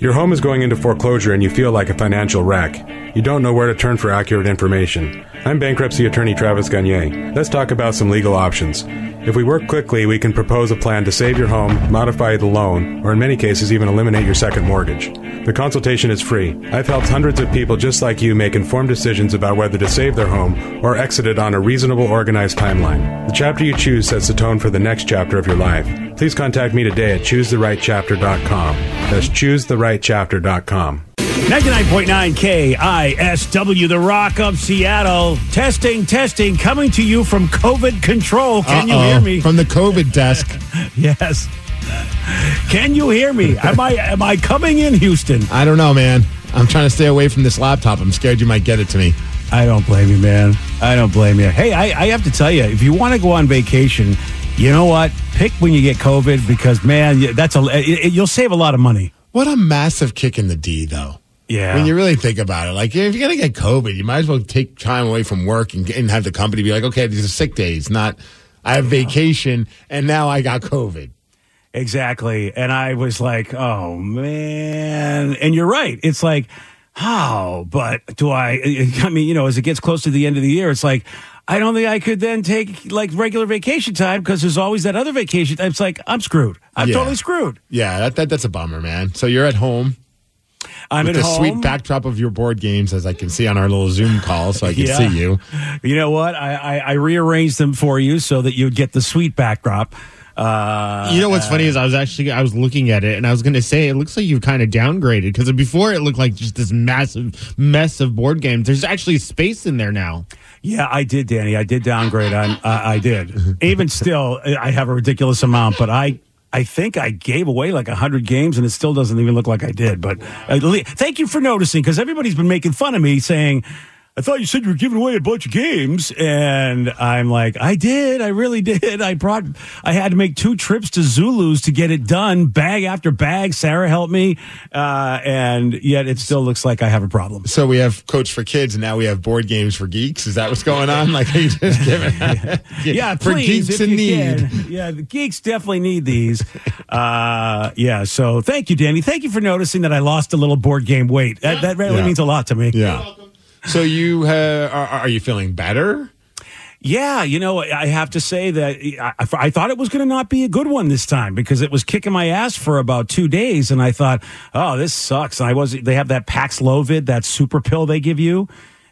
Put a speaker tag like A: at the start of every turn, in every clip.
A: Your home is going into foreclosure and you feel like a financial wreck. You don't know where to turn for accurate information. I'm bankruptcy attorney Travis Gagne. Let's talk about some legal options. If we work quickly, we can propose a plan to save your home, modify the loan, or in many cases, even eliminate your second mortgage. The consultation is free. I've helped hundreds of people just like you make informed decisions about whether to save their home or exit it on a reasonable, organized timeline. The chapter you choose sets the tone for the next chapter of your life. Please contact me today at choosetherightchapter.com. That's choosetherightchapter.com.
B: 99.9 KISW, The Rock of Seattle. Testing, testing, coming to you from COVID control. Can you
C: Uh-oh.
B: hear me?
C: From the COVID desk.
B: yes. Can you hear me? Am I am I coming in, Houston?
C: I don't know, man. I'm trying to stay away from this laptop. I'm scared you might get it to me.
B: I don't blame you, man. I don't blame you. Hey, I, I have to tell you, if you want to go on vacation, you know what? Pick when you get COVID because, man, that's a you'll save a lot of money.
C: What a massive kick in the D, though.
B: Yeah.
C: When you really think about it, like if you're gonna get COVID, you might as well take time away from work and, and have the company be like, okay, these are sick days, not I have vacation and now I got COVID.
B: Exactly. And I was like, oh, man. And you're right. It's like, how? But do I, I mean, you know, as it gets close to the end of the year, it's like, I don't think I could then take like regular vacation time because there's always that other vacation. time. It's like, I'm screwed. I'm
C: Yeah.
B: totally screwed.
C: Yeah, that, that that's a bummer, man. So you're at home
B: I'm
C: with
B: at
C: the
B: home.
C: sweet backdrop of your board games, as I can see on our little Zoom call, so I can
B: Yeah.
C: see you.
B: You know what? I, I, I rearranged them for you so that you'd get the sweet backdrop. Uh,
D: You know what's funny is I was actually I was looking at it and I was going to say it looks like you've kind of downgraded because before it looked like just this massive mess of board games. There's actually space in there now.
B: Yeah, I did, Danny. I did downgrade. I, I, I did. Even still, I have a ridiculous amount, but I. I think I gave away like 100 games and it still doesn't even look like I did. But uh, thank you for noticing because everybody's been making fun of me saying, I thought you said you were giving away a bunch of games. And I'm like, I did. I really did. I brought, I had to make two trips to Zulu's to get it done, bag after bag. Sarah helped me. Uh, and yet it still looks like I have a problem.
C: So we have Coach for Kids, and now we have board games for geeks. Is that what's going on? Like, are you just giving?
B: yeah,
C: for
B: please,
C: geeks in need.
B: can. Yeah, the geeks definitely need these. Uh, yeah, so thank you, Danny. Thank you for noticing that I lost a little board game weight. That, that really
C: Yeah.
B: means a lot to me.
C: Yeah. So you are, are you feeling better?
B: Yeah, you know, I have to say that I, I thought it was going to not be a good one this time because it was kicking my ass for about two days, and I thought, oh, this sucks. And I was. They have that Paxlovid, that super pill they give you.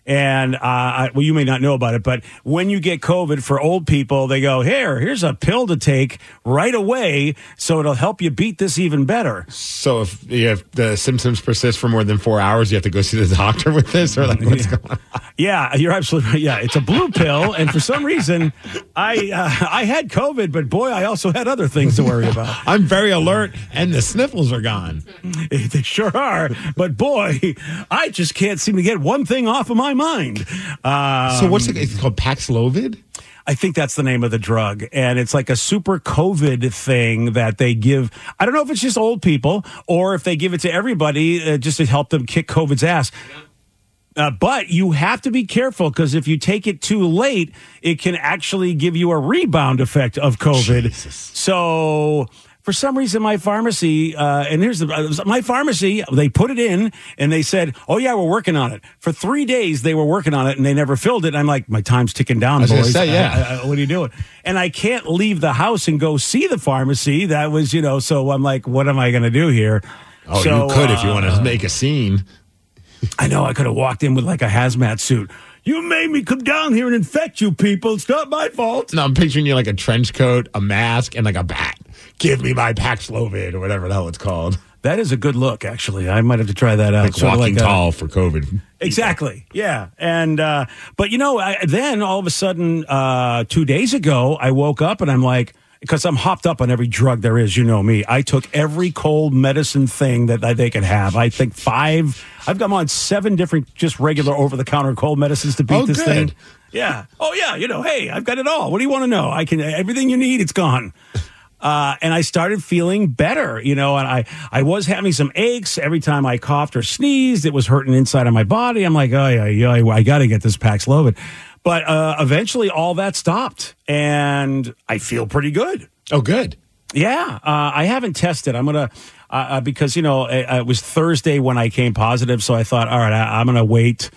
B: And uh, well, you may not know about it, but when you get COVID for old people, they go, "Here, here's a pill to take right away, so it'll help you beat this even better."
C: So if you have the symptoms persist for more than four hours, you have to go see the doctor with this, or like what's going on?
B: Yeah, you're absolutely right. Yeah, it's a blue pill, and for some reason, I uh, I had COVID, but boy, I also had other things to worry about.
C: I'm very alert, and the sniffles are gone.
B: They sure are. But boy, I just can't seem to get one thing off of my mind. Um,
C: So what's it? It's called Paxlovid.
B: I think that's the name of the drug. And it's like a super COVID thing that they give. I don't know if it's just old people or if they give it to everybody uh, just to help them kick COVID's ass. Uh, but you have to be careful because if you take it too late, it can actually give you a rebound effect of COVID. So for some reason, my pharmacy, uh, and here's the, uh, my pharmacy, they put it in and they said, oh yeah, we're working on it. For three days, they were working on it and they never filled it. I'm like, my time's ticking down, boys.
C: say, yeah.
B: I- I- what are you doing? And I can't leave the house and go see the pharmacy. That was, you know, so I'm like, what am I going to do here?
C: Oh,
B: So,
C: you could if you
B: uh,
C: want to make a scene.
B: I know I could have walked in with like a hazmat suit. You made me come down here and infect you people. It's not my fault.
C: No, I'm picturing you like a trench coat, a mask, and like a bat. Give me my Paxlovid or whatever the hell it's called.
B: That is a good look, actually. I might have to try that out.
C: Like
B: Sort
C: walking
B: a-
C: tall for COVID.
B: Exactly. Yeah. And, uh, but you know, I, then all of a sudden, uh, two days ago, I woke up and I'm like, because I'm hopped up on every drug there is. You know me. I took every cold medicine thing that I- they could have. I think five. I've got on seven different just regular over the counter cold medicines to beat
C: Oh,
B: this
C: good.
B: thing. Yeah. Oh yeah. You know. Hey, I've got it all. What do you want to know? I can everything you need. It's gone. Uh, and I started feeling better, you know, and I, I was having some aches every time I coughed or sneezed. It was hurting inside of my body. I'm like, oh, yeah, yeah, I got to get this Paxlovid. But uh, eventually all that stopped and I feel pretty good.
C: Oh, good.
B: Yeah, uh, I haven't tested. I'm gonna uh, uh, because you know it, it was Thursday when I came positive, so I thought, all right, I'm gonna wait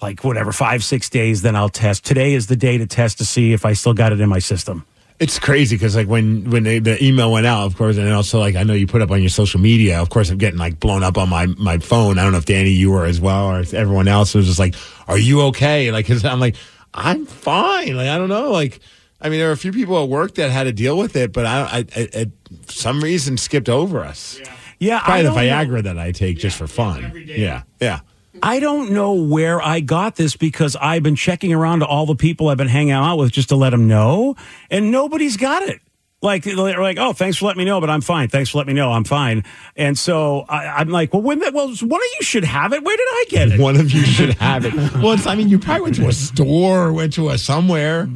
B: like whatever five six days, then I'll test. Today is the day to test to see if I still got it in my system.
C: It's crazy because like when when they, the email went out, of course, and also like I know you put up on your social media. Of course, I'm getting like blown up on my my phone. I don't know if Danny you were as well or if everyone else was just like, "Are you okay?" Like, cause I'm like, I'm fine. Like I don't know. Like I mean, there are a few people at work that had to deal with it, but I I, I, I some reason skipped over us.
B: Yeah,
C: Probably
B: I
C: the
B: don't know.
C: Viagra that I take just for fun. Yeah, yeah.
B: I don't know where I got this because I've been checking around to all the people I've been hanging out with just to let them know, and nobody's got it. Like they're like, oh, thanks for letting me know, but I'm fine. Thanks for letting me know, I'm fine. And so I, I'm like, well, when that, well, one of you should have it. Where did I get it?
C: One of you should have it. Well, it's, I mean, you probably went to a store or went to a somewhere.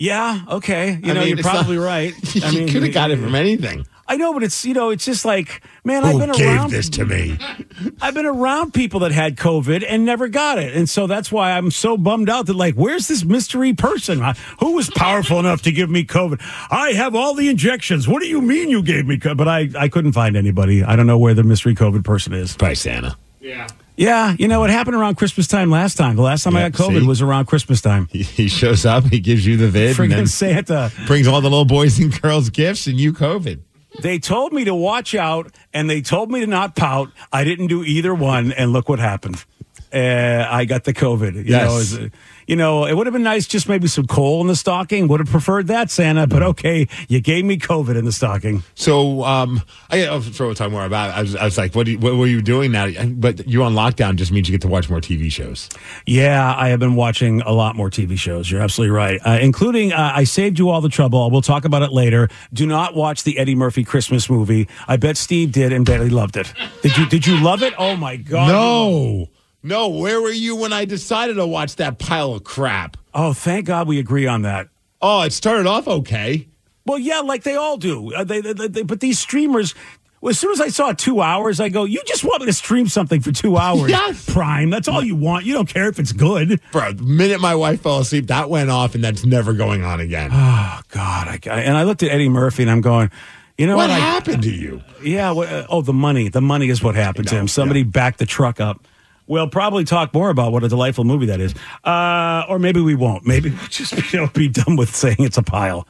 B: Yeah, okay. You
C: I
B: know,
C: mean,
B: you're
C: it's not-
B: probably right. I
C: you could have got it from anything.
B: I know, but it's you know, it's just like, man, I've
C: Who
B: been
C: gave
B: around.
C: this to me?
B: I've been around people that had COVID and never got it, and so that's why I'm so bummed out that like, where's this mystery person? Uh, Who was powerful enough to give me COVID? I have all the injections. What do you mean you gave me COVID? But I I couldn't find anybody. I don't know where the mystery COVID person is.
C: By Santa.
B: Yeah, Yeah, you know, it happened around Christmas time last time. The last time I got COVID
C: see?
B: was around Christmas time.
C: He, he shows up, he gives you the vid, and
B: Freaking
C: then
B: Santa.
C: brings all the little boys and girls gifts, and you COVID.
B: They told me to watch out and they told me to not pout. I didn't do either one, and look what happened. Uh, I got the COVID. You
C: Yes.
B: know, you know, it would have been nice just maybe some coal in the stocking. Would have preferred that, Santa. But okay, you gave me COVID in the stocking.
C: So, um, I I'll throw a time more about. It. I was, I was like, what, you, what were you doing now? But you on lockdown just means you get to watch more TV shows.
B: Yeah, I have been watching a lot more TV shows. You're absolutely right, uh, including uh, I saved you all the trouble. We'll talk about it later. Do not watch the Eddie Murphy Christmas movie. I bet Steve did and he loved it. Did you? Did you love it? Oh my god!
C: No, no. Where were you when I decided to watch that pile of crap?
B: Oh, thank God we agree on that.
C: Oh, it started off okay.
B: Well, yeah, like they all do. Uh, they, they, they, but these streamers, well, as soon as I saw two hours, I go, "You just want me to stream something for two hours,
C: Yes.
B: Prime? That's all you want. You don't care if it's good."
C: Bro, the minute my wife fell asleep, that went off, and that's never going on again.
B: Oh God! I, I- and I looked at Eddie Murphy, and I'm going, "You know
C: what
B: what? I-
C: happened to you?
B: yeah. What, uh, oh, the money. The money is what happened to
C: know,
B: him. Somebody backed the truck up." We'll probably talk more about what a delightful movie that is, uh, or maybe we won't. Maybe we'll just you know, be done with saying it's a pile.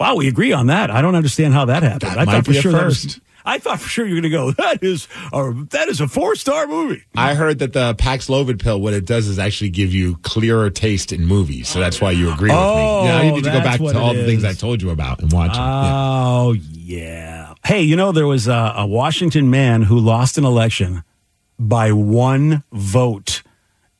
B: Wow, we agree on that. I don't understand how that happened.
C: That
B: I thought for
C: a
B: sure that was- I thought for sure you were going to go. That is, or that is a four star movie.
C: I heard that the Paxlovid pill, what it does is actually give you clearer taste in movies. So that's why you agree with
B: Oh,
C: me. Yeah, you need to go back to all the things. I told you about and watch them. Yeah.
B: Oh yeah. Hey, you know there was a, a Washington man who lost an election by one vote,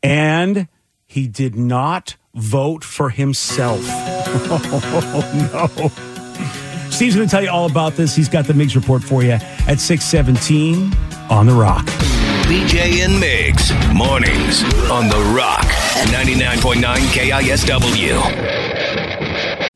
B: and he did not vote for himself. Oh no. Steve's going to tell you all about this. He's got the Migs report for you at 617 on The Rock.
E: BJ and Migs, mornings on The Rock, 99.9 KISW.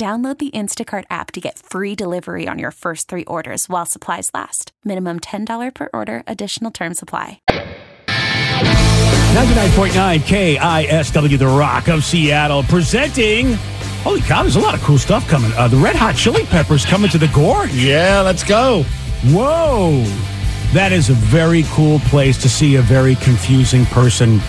F: Download the Instacart app to get free delivery on your first three orders while supplies last. Minimum $10 per order, additional term supply.
B: 99.9 KISW, The Rock of Seattle, presenting. Holy cow, there's a lot of cool stuff coming. Uh, the Red Hot Chili Peppers coming to the Gorge.
C: Yeah, let's go.
B: Whoa. That is a very cool place to see a very confusing person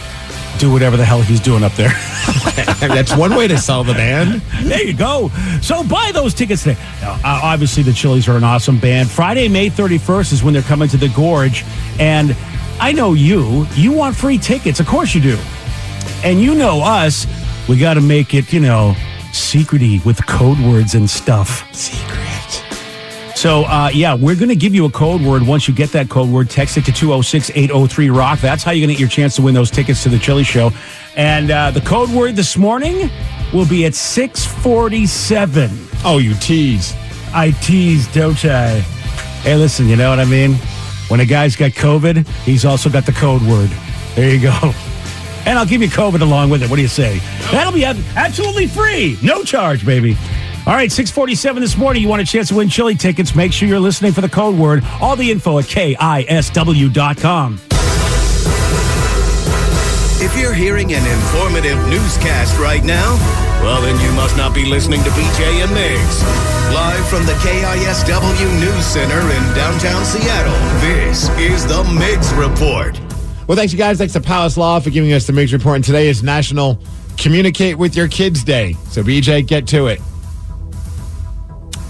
B: do whatever the hell he's doing up there.
C: That's one way to sell the band.
B: there you go. So buy those tickets today. Now, uh, obviously, the Chili's are an awesome band. Friday, May 31st is when they're coming to the Gorge. And I know you. You want free tickets. Of course you do. And you know us. We got to make it, you know, secrety with code words and stuff.
C: Secret.
B: So, uh, yeah, we're going to give you a code word. Once you get that code word, text it to 206 803 Rock. That's how you're going to get your chance to win those tickets to the Chili Show. And uh, the code word this morning will be at 647.
C: Oh, you tease.
B: I tease, don't I? Hey, listen, you know what I mean? When a guy's got COVID, he's also got the code word. There you go. And I'll give you COVID along with it. What do you say? That'll be absolutely free. No charge, baby. All right, 647 this morning. You want a chance to win chili tickets. Make sure you're listening for the code word. All the info at KISW.com.
E: If you're hearing an informative newscast right now, well, then you must not be listening to BJ and Migs. Live from the KISW News Center in downtown Seattle, this is the Migs Report.
C: Well, thanks, you guys. Thanks to Palace Law for giving us the Migs Report. And today is National Communicate with Your Kids Day. So, BJ, get to it.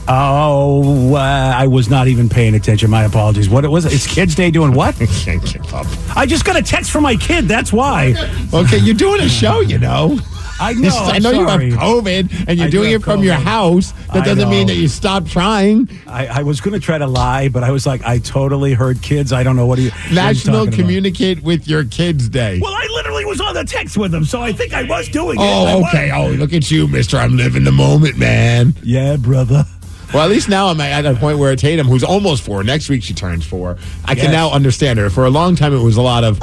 B: Oh, uh, I was not even paying attention. My apologies. What it was? It's Kids Day doing what?
C: I Can't give up.
B: I just got a text from my kid. That's why.
C: Okay, you're doing a show, you know.
B: I know.
C: I know
B: sorry.
C: you have COVID and you're
B: I do
C: doing it from your house. That doesn't mean that you stop trying.
B: I, I was going to try to lie, but I was like, I totally heard kids. I don't know what are you. what are you
C: National
B: talking about?
C: Communicate with Your Kids Day.
B: Well, I literally was on the text with them, so I think I was doing it.
C: Oh, okay. Oh, look at you, mister. I'm living the moment, man.
B: Yeah, brother.
C: Well, at least now I'm at a point where Tatum, who's almost four, next week she turns four, I can
B: Yes.
C: now understand her. For a long time, it was a lot of.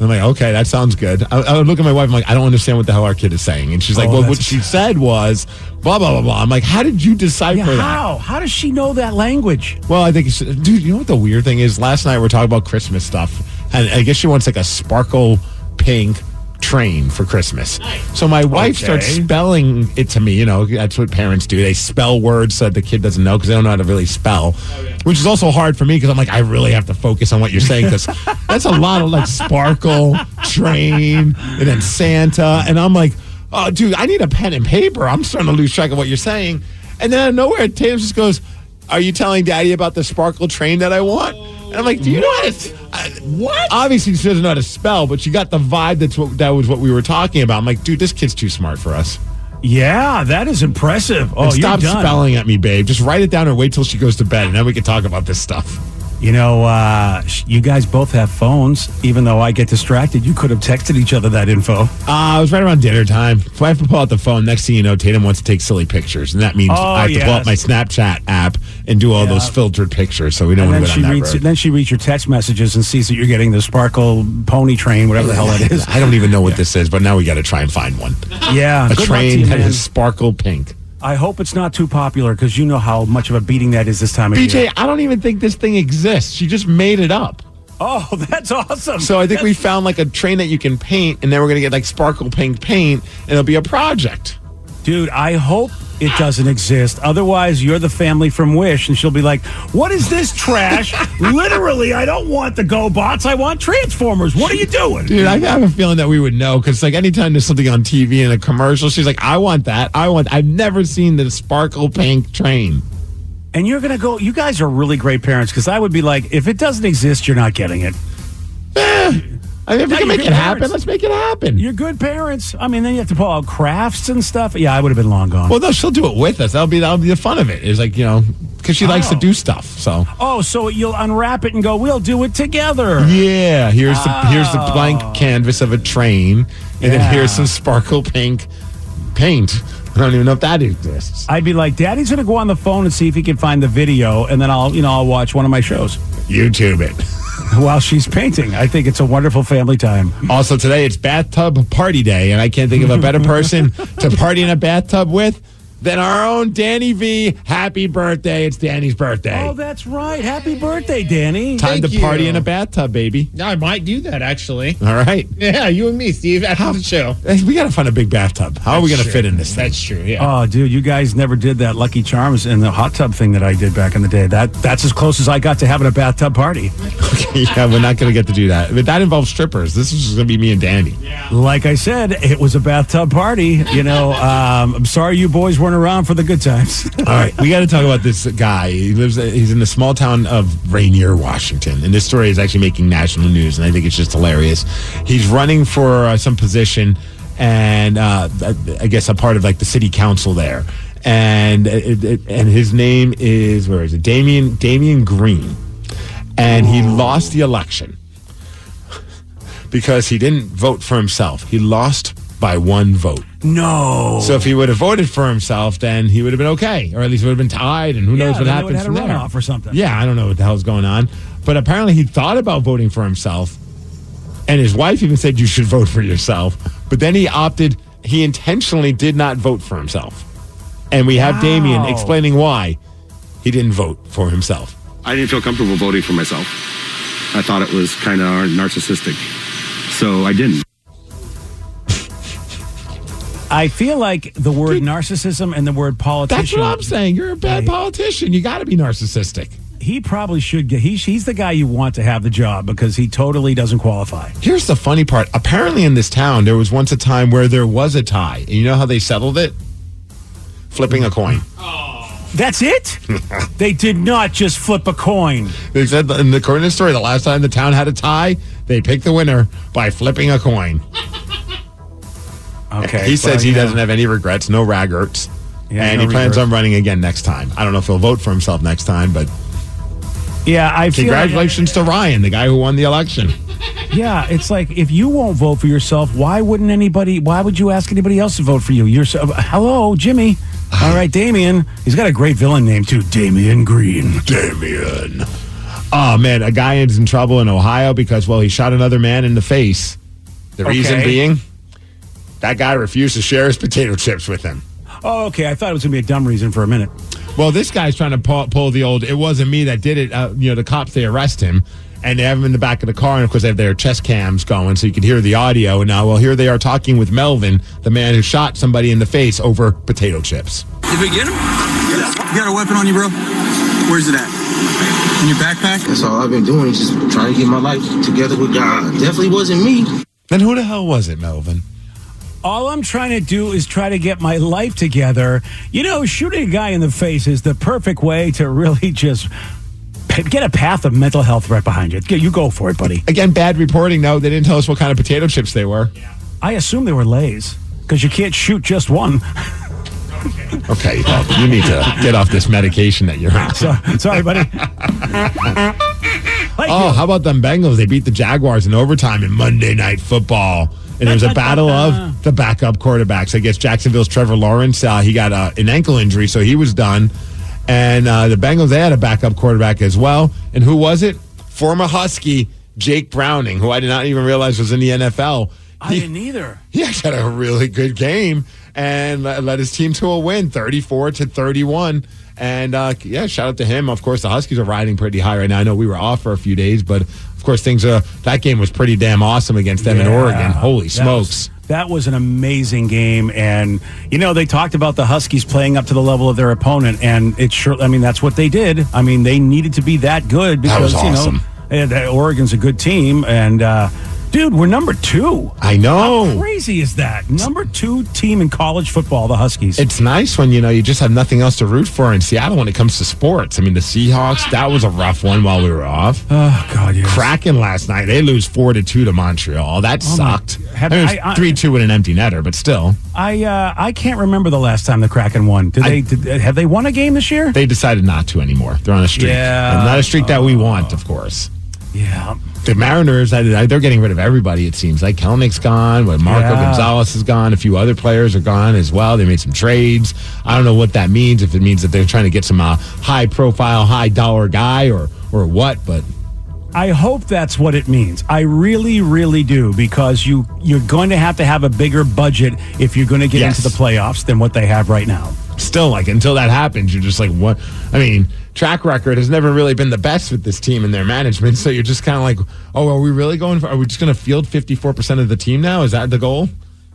C: I'm like, okay, that sounds good. I, I would look at my wife, I'm like, I don't understand what the hell our kid is saying. And she's like,
B: Oh,
C: well, what she said was blah, blah, blah, blah. I'm like, how did you decipher
B: Yeah,
C: that?
B: how? How does she know that language?
C: Well, I think, it's, dude, you know what the weird thing is? Last night we are talking about Christmas stuff, and I guess she wants like a sparkle pink train for Christmas. So my wife
B: Okay.
C: starts spelling it to me. You know, that's what parents do. They spell words so that the kid doesn't know because they don't know how to really spell, oh, which is also hard for me because I'm like, I really have to focus on what you're saying because that's a lot of like sparkle, train, and then Santa. And I'm like, oh, dude, I need a pen and paper. I'm starting to lose track of what you're saying. And then out of nowhere, Tatum just goes, Are you telling daddy about the sparkle train that I want? And I'm like, Do you know how to. I-
B: What?
C: Obviously, she doesn't know how to spell, but she got the vibe that's what, that was what we were talking about. I'm like, dude, this kid's too smart for us.
B: Yeah, that is impressive. Oh,
C: And stop
B: you're done.
C: spelling at me, babe. Just write it down and wait till she goes to bed, and then we can talk about this stuff.
B: You know, uh, you guys both have phones. Even though I get distracted, you could have texted each other that info.
C: Uh, it was right around dinner time. If I have to pull out the phone, next thing you know, Tatum wants to take silly pictures, and that means
B: Oh,
C: I have to pull
B: yes.
C: up my Snapchat app and do all
B: Yeah.
C: those filtered pictures. So we don't
B: And
C: want to
B: she
C: go down
B: reads.
C: that road.
B: Then she reads your text messages and sees that you're getting the sparkle pony train, whatever the hell that is.
C: I don't even know what this is, but now we got to try and find one.
B: Yeah,
C: A
B: good luck to
C: train that
B: man.
C: sparkle pink.
B: I hope it's not too popular because you know how much of a beating that is this time of year. BJ.
C: I don't even think this thing exists. She just made it up.
B: Oh, that's awesome.
C: So I think we found like a train that you can paint, and then we're gonna get like sparkle pink paint, and it'll be a project.
B: Dude, I hope it doesn't exist. Otherwise, you're the family from Wish, and she'll be like, What is this trash? Literally, I don't want the GoBots. I want Transformers. What are you doing?
C: Dude, I have a feeling that we would know because like anytime there's something on TV in a commercial, she's like, "I want that. I want." I've never seen the sparkle pink train.
B: And you're going to go, you guys are really great parents because I would be like, If it doesn't exist, you're not getting it.
C: Eh, I mean, if we can make it happen, let's make it happen.
B: You're good parents. I mean, then you have to pull out crafts and stuff. Yeah, I would have been long gone.
C: well, no, she'll do it with us. That'll be that'll be the fun of it. Is like you know because she likes to
B: Oh.
C: do stuff. So
B: oh, so you'll unwrap it and go, We'll do it together.
C: yeah, here's the here's the
B: Oh.
C: blank canvas of a train, and
B: Yeah.
C: then here's some sparkle pink paint. I don't even know if that exists.
B: I'd be like, Daddy's going to go on the phone and see if he can find the video, and then I'll, you know, I'll watch one of my shows
C: YouTube it.
B: while she's painting. I think it's a wonderful family time.
C: Also, today it's bathtub party day, and I can't think of a better person to party in a bathtub with than our own Danny V. Happy birthday. It's Danny's birthday.
B: Oh, that's right. Happy birthday, Danny.
C: Time
D: thank
C: to party in a bathtub, baby.
D: I might do that actually.
C: All right.
D: Yeah, you and me, Steve, after the show.
C: We got to find a big bathtub. How are we going to fit in this thing?
D: That's true. Yeah.
B: Oh, dude, you guys never did that Lucky Charms and the hot tub thing that I did back in the day. That that's as close as I got to having a bathtub party.
C: yeah, we're not going to get to do that. But that involves strippers. This is just going to be me and Danny. Yeah.
B: Like I said, it was a bathtub party. You know, um, I'm sorry you boys weren't around for the good times.
C: All right, we got to talk about this guy. He lives. He's in the small town of Rainier, Washington, and this story is actually making national news, and I think it's just hilarious. He's running for uh, some position, and uh, I guess a part of like the city council there, and it, it, and his name is where is it? Damien Damien Green, and he lost the election because he didn't vote for himself. He lost by one vote.
B: No.
C: So if he would have voted for himself, then he would have been okay, or at least would have been tied, and who
B: Yeah,
C: knows what
B: then they
C: happens from
B: a
C: there.
B: runoff or something.
C: Yeah, I don't know what the hell's going on, but apparently he thought about voting for himself, and his wife even said you should vote for yourself. But then he opted. He intentionally did not vote for himself, and we have Damien explaining why he didn't vote for himself.
G: I didn't feel comfortable voting for myself. I thought it was kind of narcissistic. So I didn't.
B: I feel like the word narcissism and the word politician.
C: That's what I'm saying. You're a bad politician. You got to be narcissistic.
B: He probably should get. He's he's the guy you want to have the job because he totally doesn't qualify.
C: Here's the funny part. Apparently, in this town, there was once a time where there was a tie. And you know how they settled it? Flipping a coin.
B: That's it. they did not just flip a coin.
C: They said in the according to the story, the last time the town had a tie, they picked the winner by flipping a coin.
B: Okay.
C: he says
B: well,
C: he doesn't have any regrets, no raggerts,
B: Yeah,
C: and
B: no
C: he plans
B: regrets.
C: on running again next time. I don't know if he'll vote for himself next time, but
B: Yeah, I feel like-
C: congratulations to Ryan, the guy who won the election.
B: Yeah, it's like if you won't vote for yourself, why wouldn't anybody? Why would you ask anybody else to vote for you? You're so, hello, Jimmy. All right, Damien. He's got a great villain name too, Damien Green.
C: Damien. Oh man, a guy is in trouble in Ohio because well, he shot another man in the face. The reason being, that guy refused to share his potato chips with him.
B: Oh, okay. I thought it was gonna be a dumb reason for a minute.
C: Well, this guy's trying to pull, pull the old. It wasn't me that did it. Uh, you know, the cops they arrest him, and they have him in the back of the car, and of course they have their chest cams going, so you can hear the audio. And now, well, here they are talking with Melvin, the man who shot somebody in the face over potato chips.
H: Did we get him? You got a weapon on you, bro? Where's it at? In your backpack?
I: That's all I've been doing, is just trying to get my life together with God. Definitely wasn't me.
C: Then who the hell was it, Melvin?
B: All I'm trying to do is try to get my life together. You know, shooting a guy in the face is the perfect way to really just get a path of mental health right behind you. You go for it, buddy.
C: Again, bad reporting. No, they didn't tell us what kind of potato chips they were.
B: I assume they were Lay's because you can't shoot just one.
C: Okay, well, you need to get off this medication that you're on.
B: So, sorry, buddy.
C: Oh, how about them Bengals? They beat the Jaguars in overtime in Monday Night Football. And it was a battle of the backup quarterbacks. I guess Jacksonville's Trevor Lawrence, uh, he got uh, an ankle injury, so he was done. And uh, the Bengals, they had a backup quarterback as well. And who was it? Former Husky Jake Browning, who I did not even realize was in the NFL.
B: I didn't either.
C: He actually had a really good game and led his team to a win, 34 to 31. And uh, yeah, shout out to him. Of course, the Huskies are riding pretty high right now. I know we were off for a few days, but of course, things are. That game was pretty damn awesome against them in Oregon. Holy
B: That
C: smokes!
B: was- that was an amazing game, and you know they talked about the Huskies playing up to the level of their opponent, and it sure. I mean, that's what they did. I mean, they needed to be that good
C: That
B: because
C: was
B: you know Oregon's a good team, and uh, dude, we're number two.
C: I know.
B: How crazy is that? Number two team in college football, the Huskies.
C: It's nice when you know you just have nothing else to root for in Seattle when it comes to sports. I mean, the Seahawks that was a rough one while we were off.
B: oh God, yes.
C: Kraken last night they lose four to two to Montreal. That
B: Oh,
C: sucked.
B: have-
C: I mean,
B: I-
C: it
B: I-
C: was three two in an empty netter, but still.
B: I uh, I can't remember the last time the Kraken won. Did they? Did, have they won a game this year?
C: They decided not to anymore. They're on a streak.
B: Yeah.
C: And not a streak that we want, of course.
B: Yeah.
C: The Mariners, they're getting rid of everybody, it seems. Like Kelenic's gone, but Marco
B: Yeah.
C: Gonzalez is gone. A few other players are gone as well. They made some trades. I don't know what that means, if it means that they're trying to get some uh, high profile, high dollar guy or, or what, but
B: I hope that's what it means. I really, really do because you you're going to have to have a bigger budget if you're going to get
C: Yes.
B: into the playoffs than what they have right now.
C: still, like until that happens, you're just like, what? I mean, track record has never really been the best with this team and their management. So you're just kind of like, oh, are we really going? For, are we just going to field 54 percent of the team now? Is that the goal?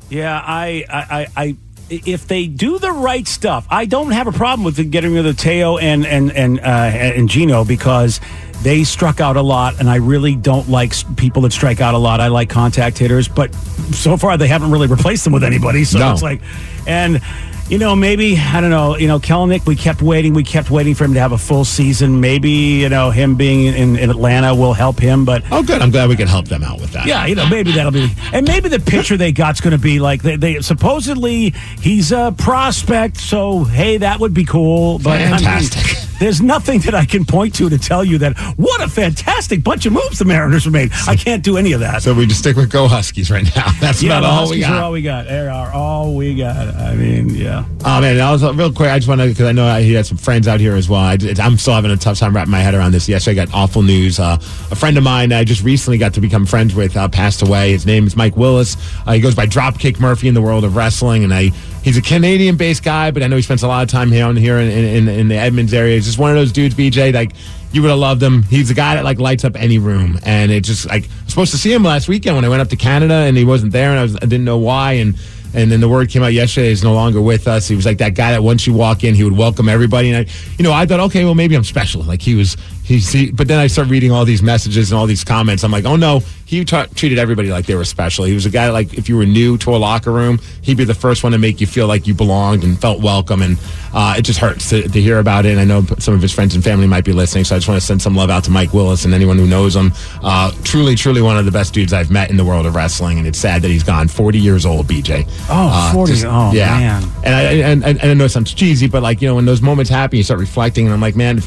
B: Yeah, I, I, I, I, if they do the right stuff, I don't have a problem with getting rid of Teo and and and uh, and Geno because they struck out a lot, and I really don't like people that strike out a lot. I like contact hitters, but so far they haven't really replaced them with anybody. So
C: No.
B: it's like, and. You know, maybe I don't know. You know, Kelenic. We kept waiting. We kept waiting for him to have a full season. Maybe you know him being in, in Atlanta will help him. But
C: Oh, good. I'm glad we can help them out with that.
B: yeah, you know, maybe that'll be, and maybe the pitcher they got's going to be like they, they supposedly he's a prospect, so hey, that would be cool. But I mean,
C: Fantastic.
B: There's nothing that I can point to to tell you that what a fantastic bunch of moves the Mariners have made. I can't do any of that.
C: So we just stick with Go Huskies right now. That's
B: yeah,
C: about all we got.
B: are all we got. They are all we got. I mean, yeah.
C: Oh man, I was real quick. I just want to because I know he had some friends out here as well. I, am still having a tough time wrapping my head around this. Yesterday, I got awful news. Uh, a friend of mine I just recently got to become friends with uh, passed away. His name is Mike Willis. Uh, he goes by Dropkick Murphy in the world of wrestling, and I he's a Canadian-based guy, but I know he spends a lot of time here on here in, in, in the Edmonds area. He's just one of those dudes, BJ. Like you would have loved him. He's a guy that like lights up any room, and it just like I was supposed to see him last weekend when I went up to Canada, and he wasn't there, and I, was, I didn't know why, and. And then the word came out yesterday he's no longer with us. He was like that guy that once you walk in, he would welcome everybody. And I, you know, I thought, okay, well, maybe I'm special. Like he was, he, but then I started reading all these messages and all these comments. I'm like, oh no, he ta treated everybody like they were special. He was a guy like if you were new to a locker room, he'd be the first one to make you feel like you belonged and felt welcome. And uh, it just hurts to, to hear about it. And I know some of his friends and family might be listening, so I just want to send some love out to Mike Willis and anyone who knows him. Uh, truly, truly one of the best dudes I've met in the world of wrestling. And it's sad that he's gone. 40 years old, BJ.
B: Oh,
C: Uh,
B: 40. Oh, man.
C: And I, and, and, and I know it sounds cheesy, but like, you know, when those moments happen, you start reflecting, and I'm like, man, I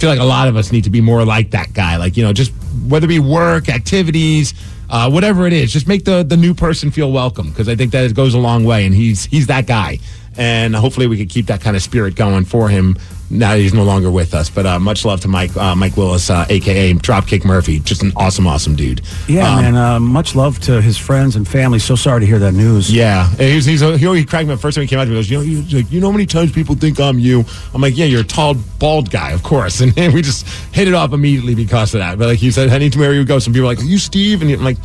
C: feel like a lot of us need to be more like that guy. Like, you know, just whether it be work, activities, uh, whatever it is, just make the, the new person feel welcome because I think that goes a long way. And he's he's that guy. And hopefully we can keep that kind of spirit going for him now he's no longer with us. But uh, much love to Mike uh, Mike Willis, uh, aka Dropkick Murphy. Just an awesome, awesome dude.
B: Yeah,
C: Um,
B: man. Uh, much love to his friends and family. So sorry to hear that news.
C: Yeah, And he's, he's, he always cracked me up. First time he came out to me, he goes, you know, he's like, you know how many times people think I'm you? I'm like, yeah, you're a tall, bald guy, of course. And we just hit it off immediately because of that. But like he said, anywhere you go, some people are like, are you Steve? And I'm like,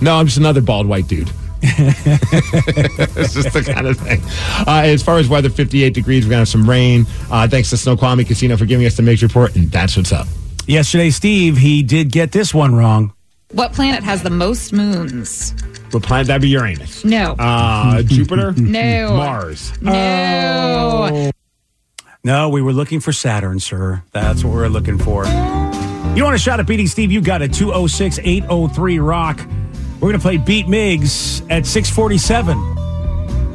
C: no, I'm just another bald white dude. it's just the kind of thing. Uh, as far as weather, 58 degrees. We're going to have some rain. Uh, thanks to Snoqualmie Casino for giving us the Migs Report. And that's what's up.
B: Yesterday, Steve, he did get this one wrong.
J: What planet has the most moons?
C: What planet? That'd be Uranus.
J: No.
C: Uh, Jupiter?
J: No.
C: Mars.
J: No.
B: No, we were looking for Saturn, sir. That's what we're looking for. You want a shot at beating Steve? You got it. 206 803 Rock. We're going to play Beat Migs at 647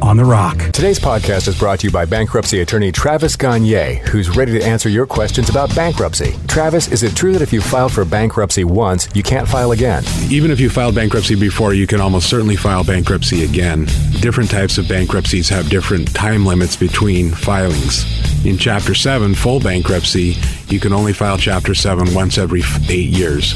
B: on the Rock.
K: Today's podcast is brought to you by bankruptcy attorney Travis Gagne, who's ready to answer your questions about bankruptcy. Travis, is it true that if you filed for bankruptcy once, you can't file again?
A: Even if you filed bankruptcy before, you can almost certainly file bankruptcy again. Different types of bankruptcies have different time limits between filings. In Chapter 7, full bankruptcy, you can only file Chapter 7 once every eight years.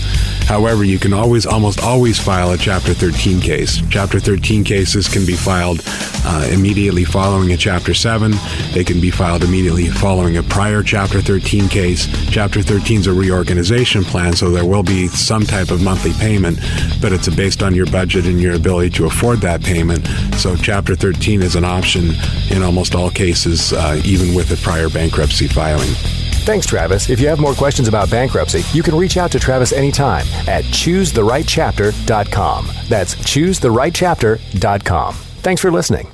A: However, you can always, almost always file a Chapter 13 case. Chapter 13 cases can be filed uh, immediately following a Chapter 7. They can be filed immediately following a prior Chapter 13 case. Chapter 13 is a reorganization plan, so there will be some type of monthly payment, but it's based on your budget and your ability to afford that payment. So Chapter 13 is an option in almost all cases, uh, even with a prior bankruptcy filing.
K: Thanks, Travis. If you have more questions about bankruptcy, you can reach out to Travis anytime at choosetherightchapter.com. That's choosetherightchapter.com. Thanks for listening.